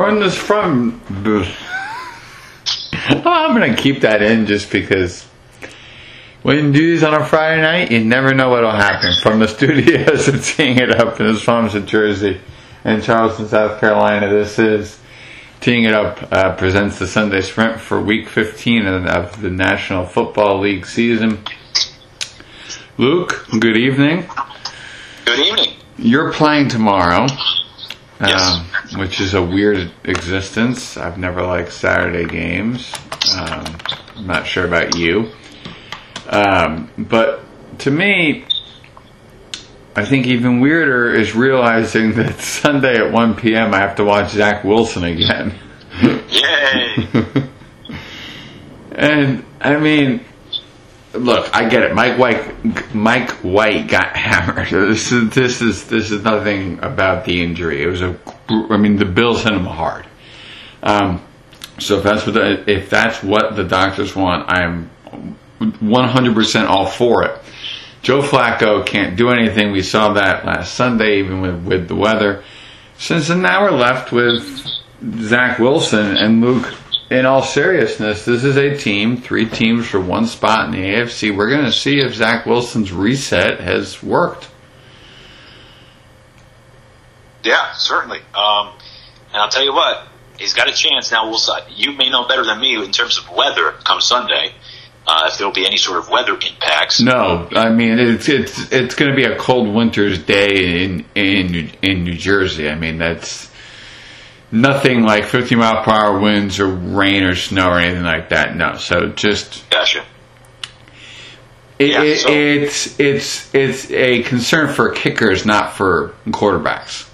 From this front from. I'm gonna keep that in just because when you do these on a Friday night, you never know what'll happen. From the studios of Teeing It Up in his farms in Jersey and Charleston, South Carolina, this is Teeing It Up uh, presents the Sunday Sprint for Week 15 of the National Football League season. Luke, good evening. Good evening. You're playing tomorrow. Yes. Um, which is a weird existence. I've never liked Saturday games. Um, I'm not sure about you. Um, but to me, I think even weirder is realizing that Sunday at 1 p.m. I have to watch Zach Wilson again. Yay! And I mean, look, I get it. Mike White, Mike White got hammered. This is this is this is nothing about the injury. It was a, I mean, the Bills hit him hard. Um, so if that's what the, if that's what the doctors want, I'm 100% all for it. Joe Flacco can't do anything. We saw that last Sunday, even with with the weather. Since now we're left with Zach Wilson and Luke in all seriousness, this is a team, three teams for one spot in the AFC. We're going to see if Zach Wilson's reset has worked. Yeah, certainly. Um, and I'll tell you what, he's got a chance. Now, we'll, you may know better than me in terms of weather come Sunday. Uh, if there will be any sort of weather impacts. No, I mean it's it's it's going to be a cold winter's day in in in New Jersey. I mean that's nothing like 50 mile per hour winds or rain or snow or anything like that. No, so just Gotcha. it, Yeah, it, so- it's it's it's a concern for kickers, not for quarterbacks.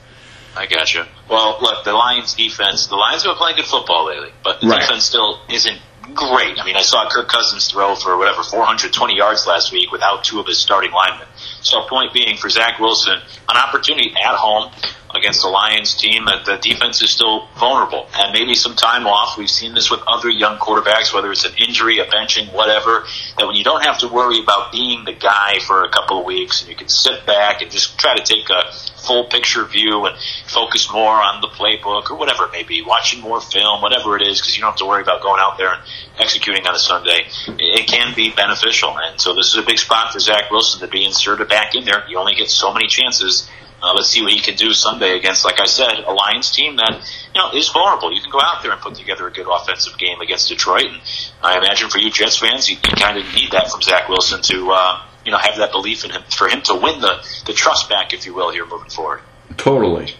I gotcha. Well, look, the Lions defense, the Lions have been playing good football lately, but the Right. defense still isn't great. I mean, I saw Kirk Cousins throw for whatever 420 yards last week without two of his starting linemen. So, point being, for Zach Wilson, an opportunity at home against the Lions team that the defense is still vulnerable and maybe some time off. We've seen this with other young quarterbacks, whether it's an injury, a benching, whatever, that when you don't have to worry about being the guy for a couple of weeks and you can sit back and just try to take a full picture view and focus more on the playbook or whatever it may be, watching more film, whatever it is, because you don't have to worry about going out there and executing on a Sunday. It can be beneficial. And so this is a big spot for Zach Wilson to be inserted back in there. You only get so many chances. Uh, let's see what he can do Sunday against, like I said, a Lions team that you know is vulnerable. You can go out there and put together a good offensive game against Detroit, and I imagine for you Jets fans, you, you kind of need that from Zach Wilson to uh, you know have that belief in him for him to win the the trust back, if you will, here moving forward. Totally.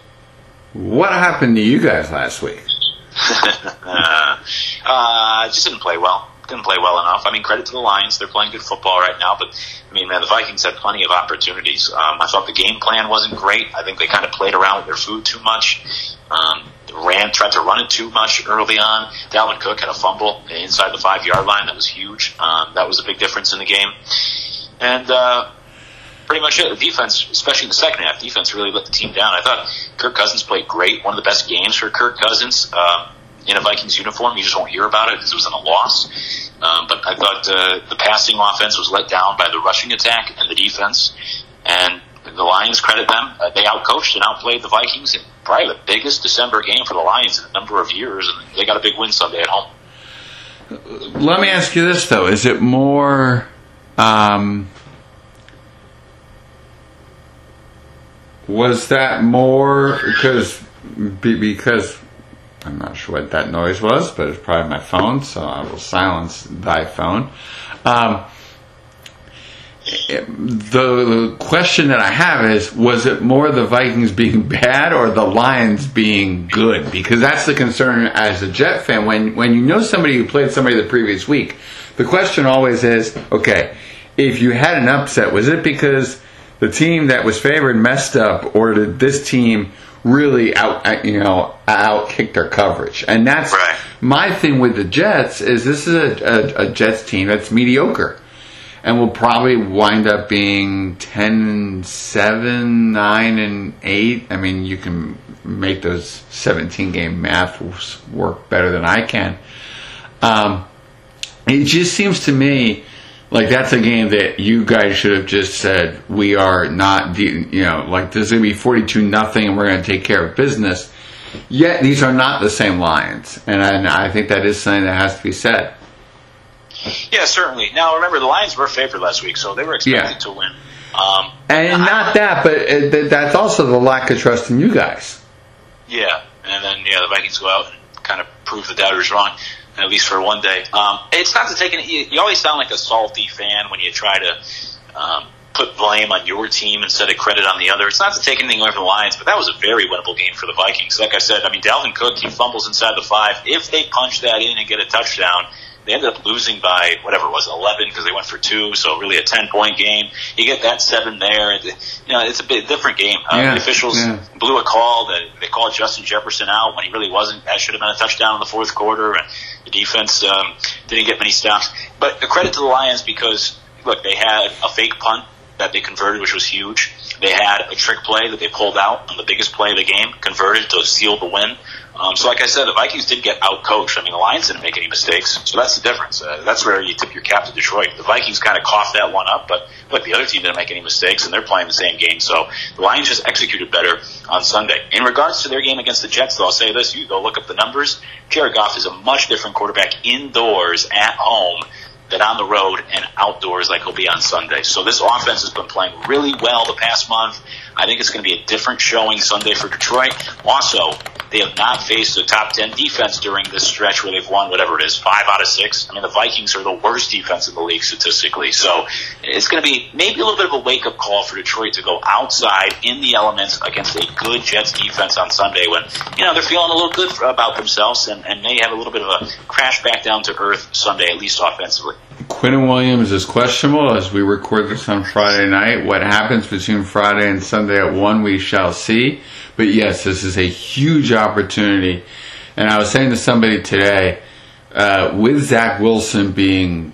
What happened to you guys last week? uh, uh, just didn't play well. Didn't play well enough. I mean, credit to the Lions; they're playing good football right now. But I mean, man, the Vikings had plenty of opportunities. Um, I thought the game plan wasn't great. I think they kind of played around with their food too much. Um, ran, tried to run it too much early on. Dalvin Cook had a fumble inside the five yard line that was huge. Um, that was a big difference in the game. And uh, pretty much it. The defense, especially in the second half, defense really let the team down. I thought Kirk Cousins played great. One of the best games for Kirk Cousins uh, in a Vikings uniform. You just won't hear about it because it was in a loss. Um, but I thought uh, the passing offense was let down by the rushing attack and the defense. And the Lions credit them. Uh, they outcoached and outplayed the Vikings in probably the biggest December game for the Lions in a number of years. And they got a big win Sunday at home. Let me ask you this though: Is it more? Um, was that more because be- because I'm not sure what that noise was, but it's probably my phone, so I will silence thy phone. Um, the question that I have is: Was it more the Vikings being bad or the Lions being good? Because that's the concern as a Jet fan. When when you know somebody who played somebody the previous week, the question always is: Okay, if you had an upset, was it because the team that was favored messed up, or did this team really out you know out their coverage? And that's Right. my thing with the Jets is this is a, a, a Jets team that's mediocre and will probably wind up being 10 7 9 and 8 i mean you can make those 17 game math work better than i can um, it just seems to me like that's a game that you guys should have just said we are not de- you know like this is going to be 42 nothing and we're going to take care of business Yet these are not the same Lions, and I, and I think that is something that has to be said. Yeah, certainly. Now remember, the Lions were favored last week, so they were expected Yeah. to win. Um, And not that, but uh, th- that's also the lack of trust in you guys. Yeah, and then yeah, the Vikings go out and kind of prove the doubters wrong, at least for one day. Um, it's not to take any. You, always sound like a salty fan when you try to um, put blame on your team instead of credit on the other. It's not to take anything away from the Lions, but that was a very winnable game for the Vikings. Like I said, I mean Dalvin Cook he fumbles inside the five. If they punch that in and get a touchdown. They ended up losing by whatever it was, 11 because they went for two, so really a 10 point game. You get that seven there. You know, it's a bit different game. Uh, Yeah, the officials yeah. blew a call that they called Justin Jefferson out when he really wasn't. That should have been a touchdown in the fourth quarter, and the defense um, didn't get many stops. But the credit to the Lions because look, they had a fake punt that they converted, which was huge. They had a trick play that they pulled out on the biggest play of the game, converted to seal the win. Um, so, like I said, the Vikings did get out coached. I mean, the Lions didn't make any mistakes, so that's the difference. Uh, that's where you tip your cap to Detroit. The Vikings kind of coughed that one up, but look, the other team didn't make any mistakes, and they're playing the same game. So the Lions just executed better on Sunday. In regards to their game against the Jets, though, I'll say this: you go look up the numbers. Jared Goff is a much different quarterback indoors at home than on the road and outdoors like he'll be on Sunday. So this offense has been playing really well the past month. I think it's going to be a different showing Sunday for Detroit. Also, they have not faced a top 10 defense during this stretch where they've won whatever it is, five out of six. I mean, the Vikings are the worst defense in the league statistically. So it's going to be maybe a little bit of a wake up call for Detroit to go outside in the elements against a good Jets defense on Sunday when, you know, they're feeling a little good about themselves and, and may have a little bit of a crash back down to earth Sunday, at least offensively. Quinnen Williams is questionable as we record this on Friday night. What happens between Friday and Sunday at 1, we shall see. But yes, this is a huge opportunity. And I was saying to somebody today, uh, with Zach Wilson being,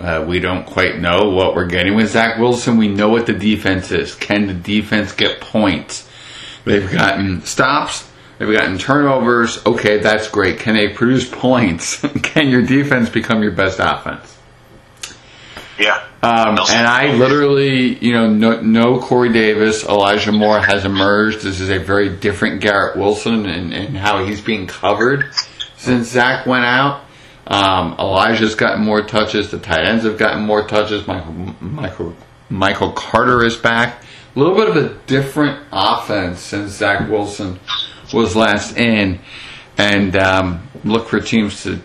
uh, we don't quite know what we're getting with Zach Wilson. We know what the defense is. Can the defense get points? They've gotten stops. They've gotten turnovers. Okay, that's great. Can they produce points? Can your defense become your best offense? Yeah. Um, and I literally, you know, no, no Corey Davis, Elijah Moore has emerged. This is a very different Garrett Wilson and, and how he's being covered since Zach went out. Um, Elijah's gotten more touches. The tight ends have gotten more touches. Michael, Michael, Michael Carter is back. A little bit of a different offense since Zach Wilson was last in. And um, look for teams to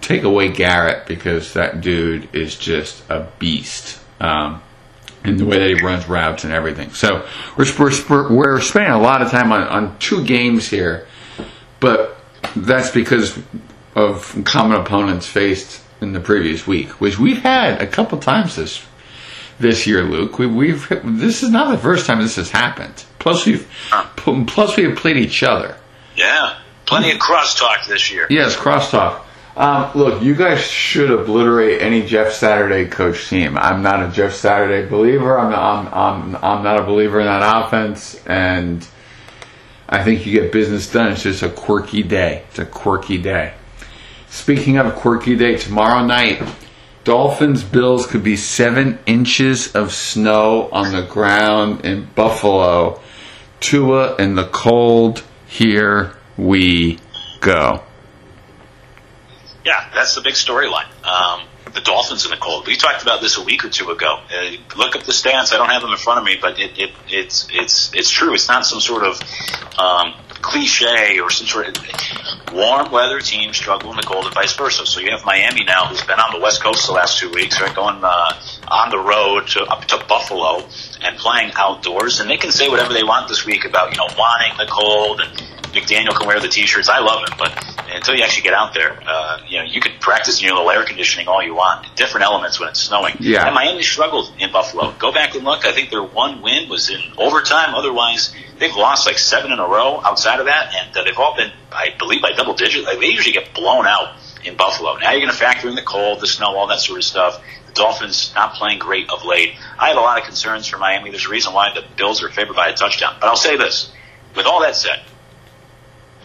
take away Garrett because that dude is just a beast. Um, in the way that he runs routes and everything. So we're, we're, we're spending a lot of time on, on two games here, but that's because of common opponents faced in the previous week, which we've had a couple times this this year, Luke. We, we've this is not the first time this has happened. Plus we've plus we have played each other. Yeah. Plenty of crosstalk this year. Yes, crosstalk. Um, look, you guys should obliterate any Jeff Saturday coach team. I'm not a Jeff Saturday believer. I'm I'm I'm, I'm not a believer in that offense, and I think you get business done. It's just a quirky day. It's a quirky day. Speaking of a quirky day, tomorrow night, Dolphins Bills could be seven inches of snow on the ground in Buffalo. Tua in the cold. Here we go. Yeah, that's the big storyline. Um, the Dolphins in the cold. We talked about this a week or two ago. Uh, look up the stats. I don't have them in front of me, but it, it, it's it's it's true. It's not some sort of um, cliche or some sort of warm weather team struggle in the cold and vice versa. So you have Miami now, who's been on the West Coast the last two weeks, right, going uh, on the road to up to Buffalo and playing outdoors, and they can say whatever they want this week about you know wanting the cold and McDaniel can wear the t-shirts. I love him, but until you actually get out there, uh, you know, you can practice in your little air conditioning all you want. Different elements when it's snowing. Yeah. And Miami struggled in Buffalo. Go back and look. I think their one win was in overtime. Otherwise, they've lost like seven in a row outside of that, and uh, they've all been, I believe, by double digits. Like, they usually get blown out in Buffalo. Now you're going to factor in the cold, the snow, all that sort of stuff. Dolphins not playing great of late. I have a lot of concerns for Miami. There's a reason why the Bills are favored by a touchdown. But I'll say this. With all that said,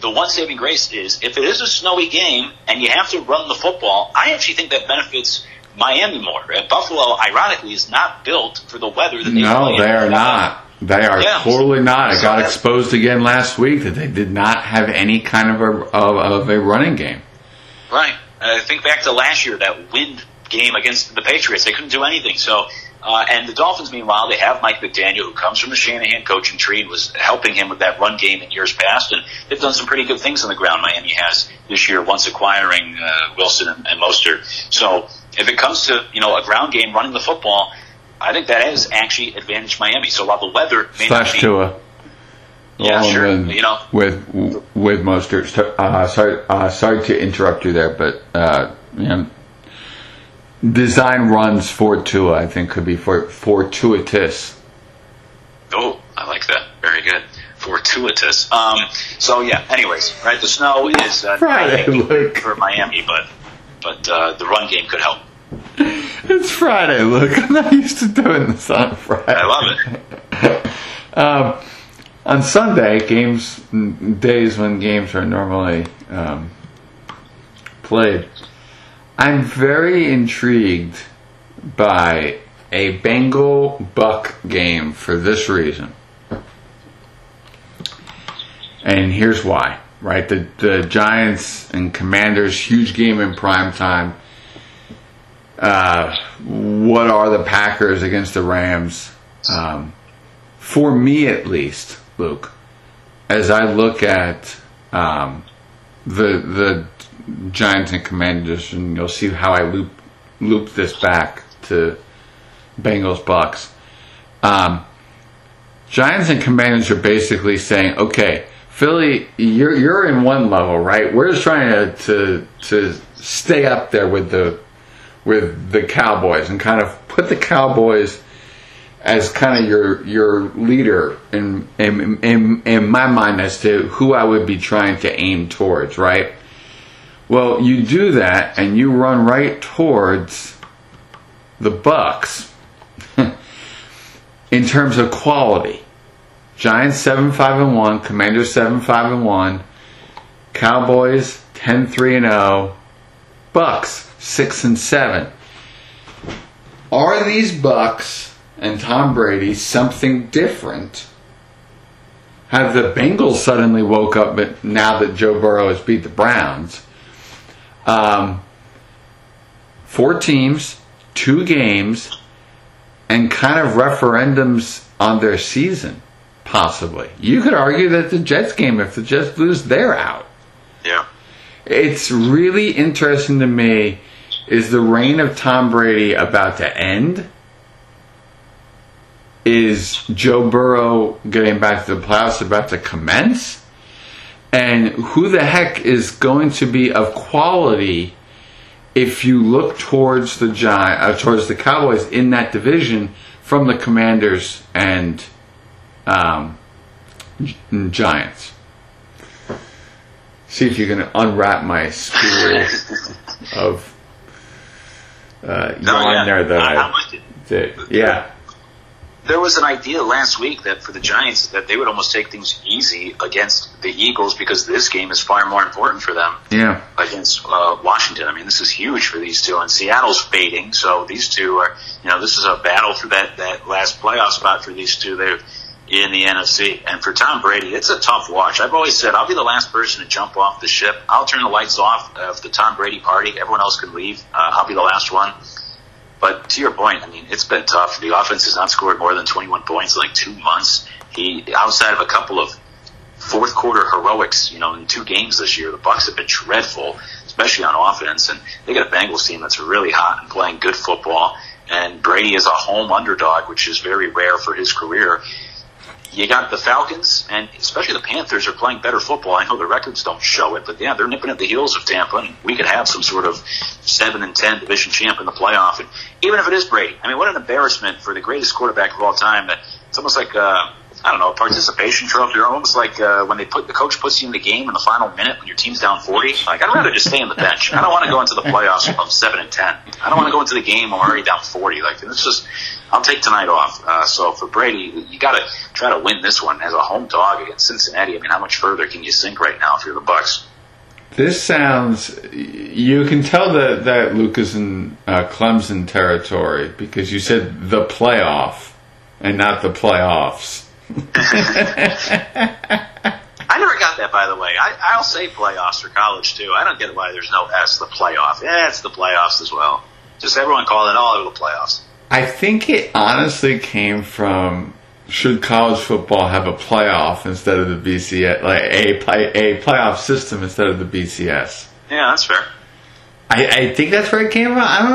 the one saving grace is if it is a snowy game and you have to run the football, I actually think that benefits Miami more. And Buffalo, ironically, is not built for the weather that they play No, in. they are not. They are Yeah. totally not. It got exposed again last week that they did not have any kind of a of, of a running game. Right. Uh, think back to last year, that wind game against the Patriots. They couldn't do anything. So, uh, and the Dolphins, meanwhile, they have Mike McDaniel, who comes from the Shanahan coaching tree and was helping him with that run game in years past. And they've done some pretty good things on the ground. Miami has this year, once acquiring uh, Wilson and, and Mostert. So, if it comes to you know a ground game, running the football. I think that has actually advantaged Miami. So while the weather may not Slash be Tua. Yeah, Along sure. You know. with with Mostert. Uh, sorry, uh, sorry to interrupt you there, but uh, you know, design runs for Tua, I think, could be for fortuitous. Oh, I like that. Very good. Fortuitous. Um, so yeah. Anyways, right. The snow is uh, Friday, not ideal for Miami, but but uh, the run game could help. It's Friday. Look, I'm not used to doing this on Friday. I love it. Um, on Sunday, games days when games are normally um, played, I'm very intrigued by a Bengal Buck game for this reason. And here's why. Right, the the Giants and Commanders huge game in prime time. Uh, what are the Packers against the Rams? Um, for me at least, Luke, as I look at um, the the Giants and Commanders, and you'll see how I loop loop this back to Bengals Bucks. Um, Giants and Commanders are basically saying, okay, Philly, you're you're in one level, right? We're just trying to to, to stay up there with the with the Cowboys and kind of put the Cowboys as kind of your your leader in, in in in my mind as to who I would be trying to aim towards, right? Well, you do that and you run right towards the Bucks in terms of quality. Giants seven five and one, Commanders seven five and one, Cowboys 10-3 and zero, Bucks six and seven. Are these Bucks and Tom Brady something different? Have the Bengals suddenly woke up now that Joe Burrow has beat the Browns? Um, four teams, two games, and kind of referendums on their season, possibly. You could argue that the Jets game, if the Jets lose, they're out. Yeah. It's really interesting to me. Is the reign of Tom Brady about to end? Is Joe Burrow getting back to the playoffs about to commence? And who the heck is going to be of quality if you look towards the Gi- uh, towards the Cowboys in that division from the Commanders and um, Gi- Giants? See if you can unwrap my spool of uh, No, yarn yeah. there that I- I, I'm with you. did. Yeah, There was an idea last week that for the Giants that they would almost take things easy against the Eagles because this game is far more important for them yeah. against uh, Washington. I mean, this is huge for these two, and Seattle's fading, so these two are, you know, this is a battle for that that last playoff spot for these two. They're in the NFC, and for Tom Brady, it's a tough watch. I've always said I'll be the last person to jump off the ship. I'll turn the lights off of the Tom Brady party. Everyone else can leave. Uh, I'll be the last one. But to your point, I mean, it's been tough. The offense has not scored more than 21 points in like two months. He, outside of a couple of fourth quarter heroics, you know, in two games this year, the Bucks have been dreadful, especially on offense. And they got a Bengals team that's really hot and playing good football. And Brady is a home underdog, which is very rare for his career. You got the Falcons and especially the Panthers are playing better football. I know the records don't show it, but yeah, they're nipping at the heels of Tampa, and we could have some sort of seven and ten division champ in the playoff. And even if it is Brady, I mean, what an embarrassment for the greatest quarterback of all time. That it's almost like uh, I don't know, a participation trophy, or almost like uh, when they put the coach puts you in the game in the final minute when your team's down forty. Like I'd rather just stay on the bench. I don't want to go into the playoffs from seven and ten. I don't want to go into the game when we're already down forty. Like it's just, I'll take tonight off. Uh, so for Brady, you got to try to win this one as a home dog against Cincinnati. I mean, how much further can you sink right now if you're the Bucks? This sounds. You can tell that that is in uh, Clemson territory because you said the playoff and not the playoffs. I never got that, by the way. I, I'll say playoffs for college too. I don't get why there's no S, the playoff. Yeah, it's the playoffs as well. Just everyone call it all the playoffs. I think it honestly came from should college football have a playoff instead of the BCS, like a play, a playoff system instead of the BCS. Yeah, that's fair. I, I think that's where it came from. I don't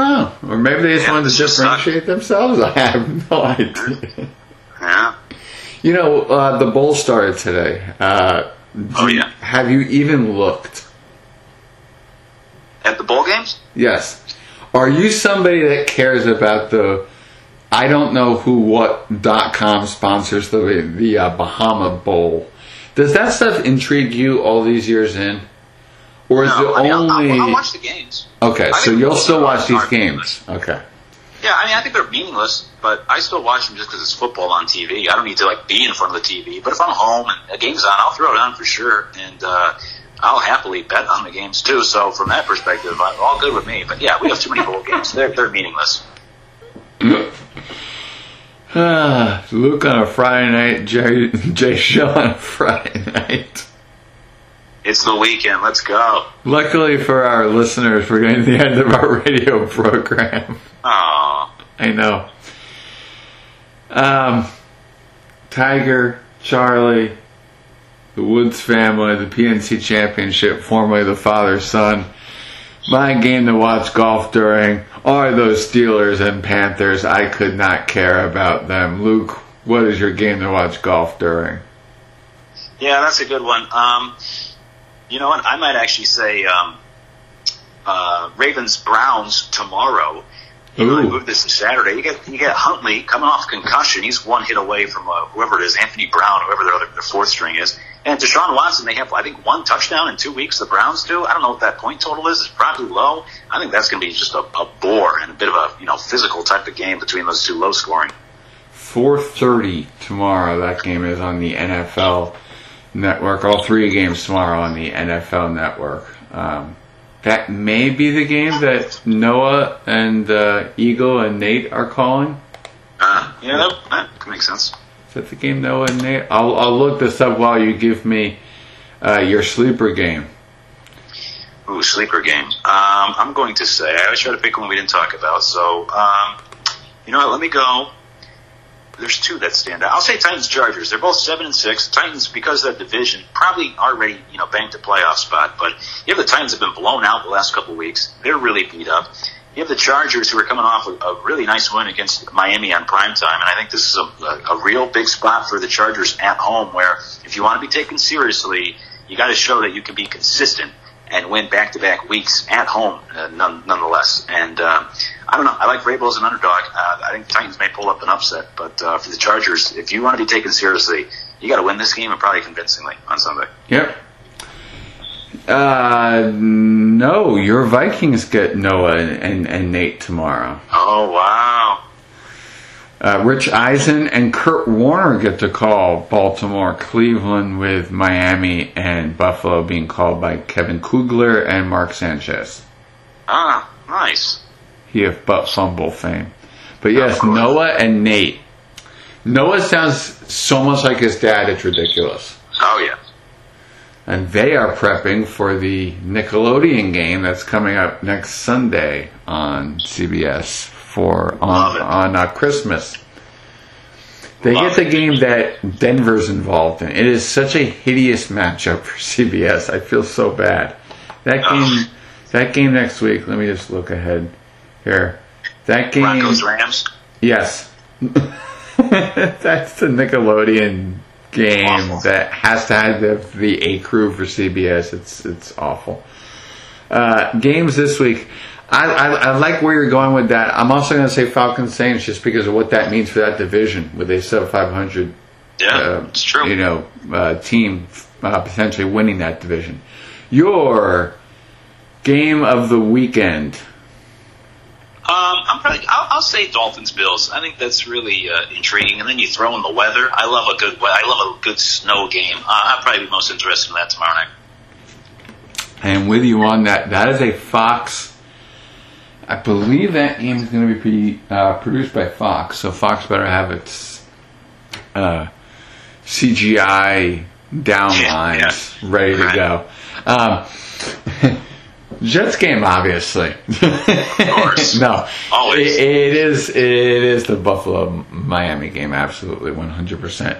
know, or maybe they just Yeah, wanted to just differentiate themselves. I have no idea. Yeah. You know, uh, the bowl started today. Uh, Oh, yeah. Have you even looked? At the bowl games? Yes. Are you somebody that cares about the I don't know who what dot com sponsors the the uh, Bahama Bowl? Does that stuff intrigue you all these years in, or is No, it I mean, only I'll, I'll watch the games. okay? I So you'll still watch these hard. games, okay? Yeah, I mean, I think they're meaningless, but I still watch them just because it's football on TV. I don't need to like be in front of the TV. But if I'm home and a game's on, I'll throw it on for sure, and uh, I'll happily bet on the games too. So from that perspective, I'm all good with me. But yeah, we have too many bowl games. They're they're meaningless. Luke on a Friday night, Jay Jay Show on a Friday night. It's the weekend. Let's go. Luckily for our listeners, we're getting to the end of our radio program. Oh, I know. Um, Tiger, Charlie, the Woods family, the PNC Championship, formerly the father son. My game to watch golf during are those Steelers and Panthers. I could not care about them. Luke, what is your game to watch golf during? yeah, that's a good one. Um, you know what? I might actually say um, uh, Ravens Browns tomorrow. You know, they moved this to Saturday. You get you get Huntley coming off concussion. He's one hit away from uh, whoever it is, Anthony Brown, whoever their other their fourth string is. And Deshaun Watson, they have I think one touchdown in two weeks. The Browns do. I don't know what that point total is. It's probably low. I think that's going to be just a, a bore and a bit of a you know physical type of game between those two low scoring. 4:30 tomorrow. That game is on the NFL Network. All three games tomorrow on the NFL Network. Um, that may be the game that Noah and uh, Eagle and Nate are calling. Uh, yeah, that, that could make sense. Is that the game Noah and Nate? I'll, I'll look this up while you give me uh, your sleeper game. Ooh, sleeper game. Um, I'm going to say I always try to pick one we didn't talk about. So, um, you know what? Let me go. There's two that stand out. I'll say Titans Chargers. They're both seven and six. Titans, because of that division, probably already you know banked a playoff spot. But you have the Titans have been blown out the last couple of weeks. They're really beat up. You have the Chargers who are coming off a, really nice win against Miami on prime time, and I think this is a, a, a real big spot for the Chargers at home. Where if you want to be taken seriously, you got to show that you can be consistent and win back-to-back weeks at home, uh, none, nonetheless. And uh, I don't know. I like Vrabel as an underdog. Uh, I think Titans may pull up an upset, but uh, for the Chargers, if you want to be taken seriously, you got to win this game and probably convincingly on Sunday. Yep. Uh, no, your Vikings get Noah and, and, and Nate tomorrow. Oh wow! Uh, Rich Eisen and Kurt Warner get to call Baltimore, Cleveland with Miami and Buffalo being called by Kevin Kugler and Mark Sanchez. Ah, nice. He of butt fumble fame. But yes, Noah and Nate. Noah sounds so much like his dad, it's ridiculous. Oh yeah. And they are prepping for the Nickelodeon game that's coming up next Sunday on CBS for on on uh, Christmas. They Love get the game that Denver's involved in. It is such a hideous matchup for CBS. I feel so bad. That game, that game next week. Let me just look ahead here. That game, Broncos Rams. yes, that's the Nickelodeon game Awful. that has to have the, the A crew for CBS. It's it's awful. Uh, games this week. I, I, I like where you're going with that. I'm also going to say Falcons Saints just because of what that means for that division with a sub 500 Yeah, uh, it's true. you know, uh, team uh, potentially winning that division. Your game of the weekend. Um, I'm probably. I'll, I'll say Dolphins Bills. I think that's really uh, intriguing. And then you throw in the weather. I love a good. I love a good snow game. Uh, I'll probably be most interested in that tomorrow night. And with you on that, that is a Fox. I believe that game is going to be uh, produced by Fox, so Fox better have its uh, CGI downlines Yeah, ready to go. Um, Jets game, obviously. Of course. no, Always. It, it is. It is the Buffalo Miami game. Absolutely, one hundred percent.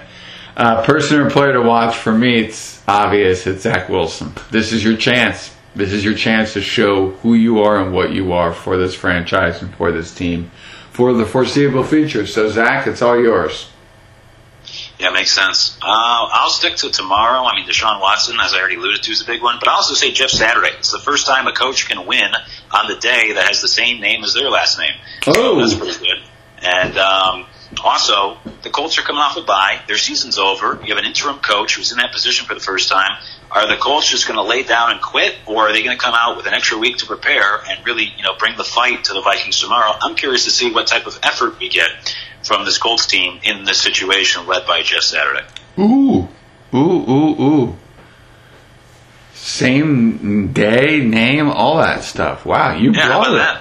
Uh, Person or player to watch for me, it's obvious. It's Zach Wilson. This is your chance. This is your chance to show who you are and what you are for this franchise and for this team for the foreseeable future. So, Zach, it's all yours. Yeah, makes sense. Uh, I'll stick to tomorrow. I mean, Deshaun Watson, as I already alluded to, is a big one. But I'll also say Jeff Saturday. It's the first time a coach can win on the day that has the same name as their last name. Oh. That's pretty good. And um, also, the Colts are coming off a bye. Their season's over. You have an interim coach who's in that position for the first time. Are the Colts just going to lay down and quit, or are they going to come out with an extra week to prepare and really, you know, bring the fight to the Vikings tomorrow? I'm curious to see what type of effort we get from this Colts team in this situation led by Jeff Saturday. Ooh, ooh, ooh, ooh. Same day, name, all that stuff. Wow, you Yeah, brought it. that?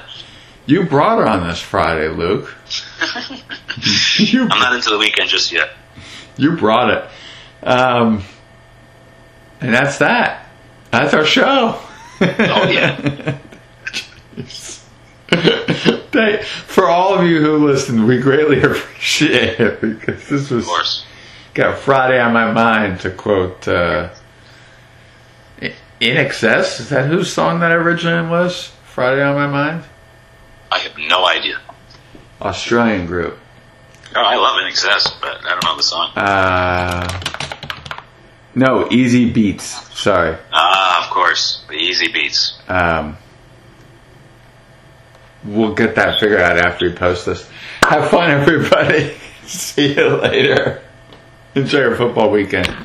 You brought it on this Friday, Luke. you, I'm not into the weekend just yet. you brought it. Um, and that's that. That's our show. Oh, yeah. Thank- For all of you who listened, we greatly appreciate it because this was Of course. got Friday on my mind to quote uh, In Excess. Is that whose song that originally was? Friday on my mind? I have no idea. Australian group. Oh, I love INXS, but I don't know the song. Uh, no, Easybeats. Sorry. Ah, of course. The Easybeats. Um, we'll get that figured out after we post this. Have fun, everybody. See you later. Enjoy your football weekend.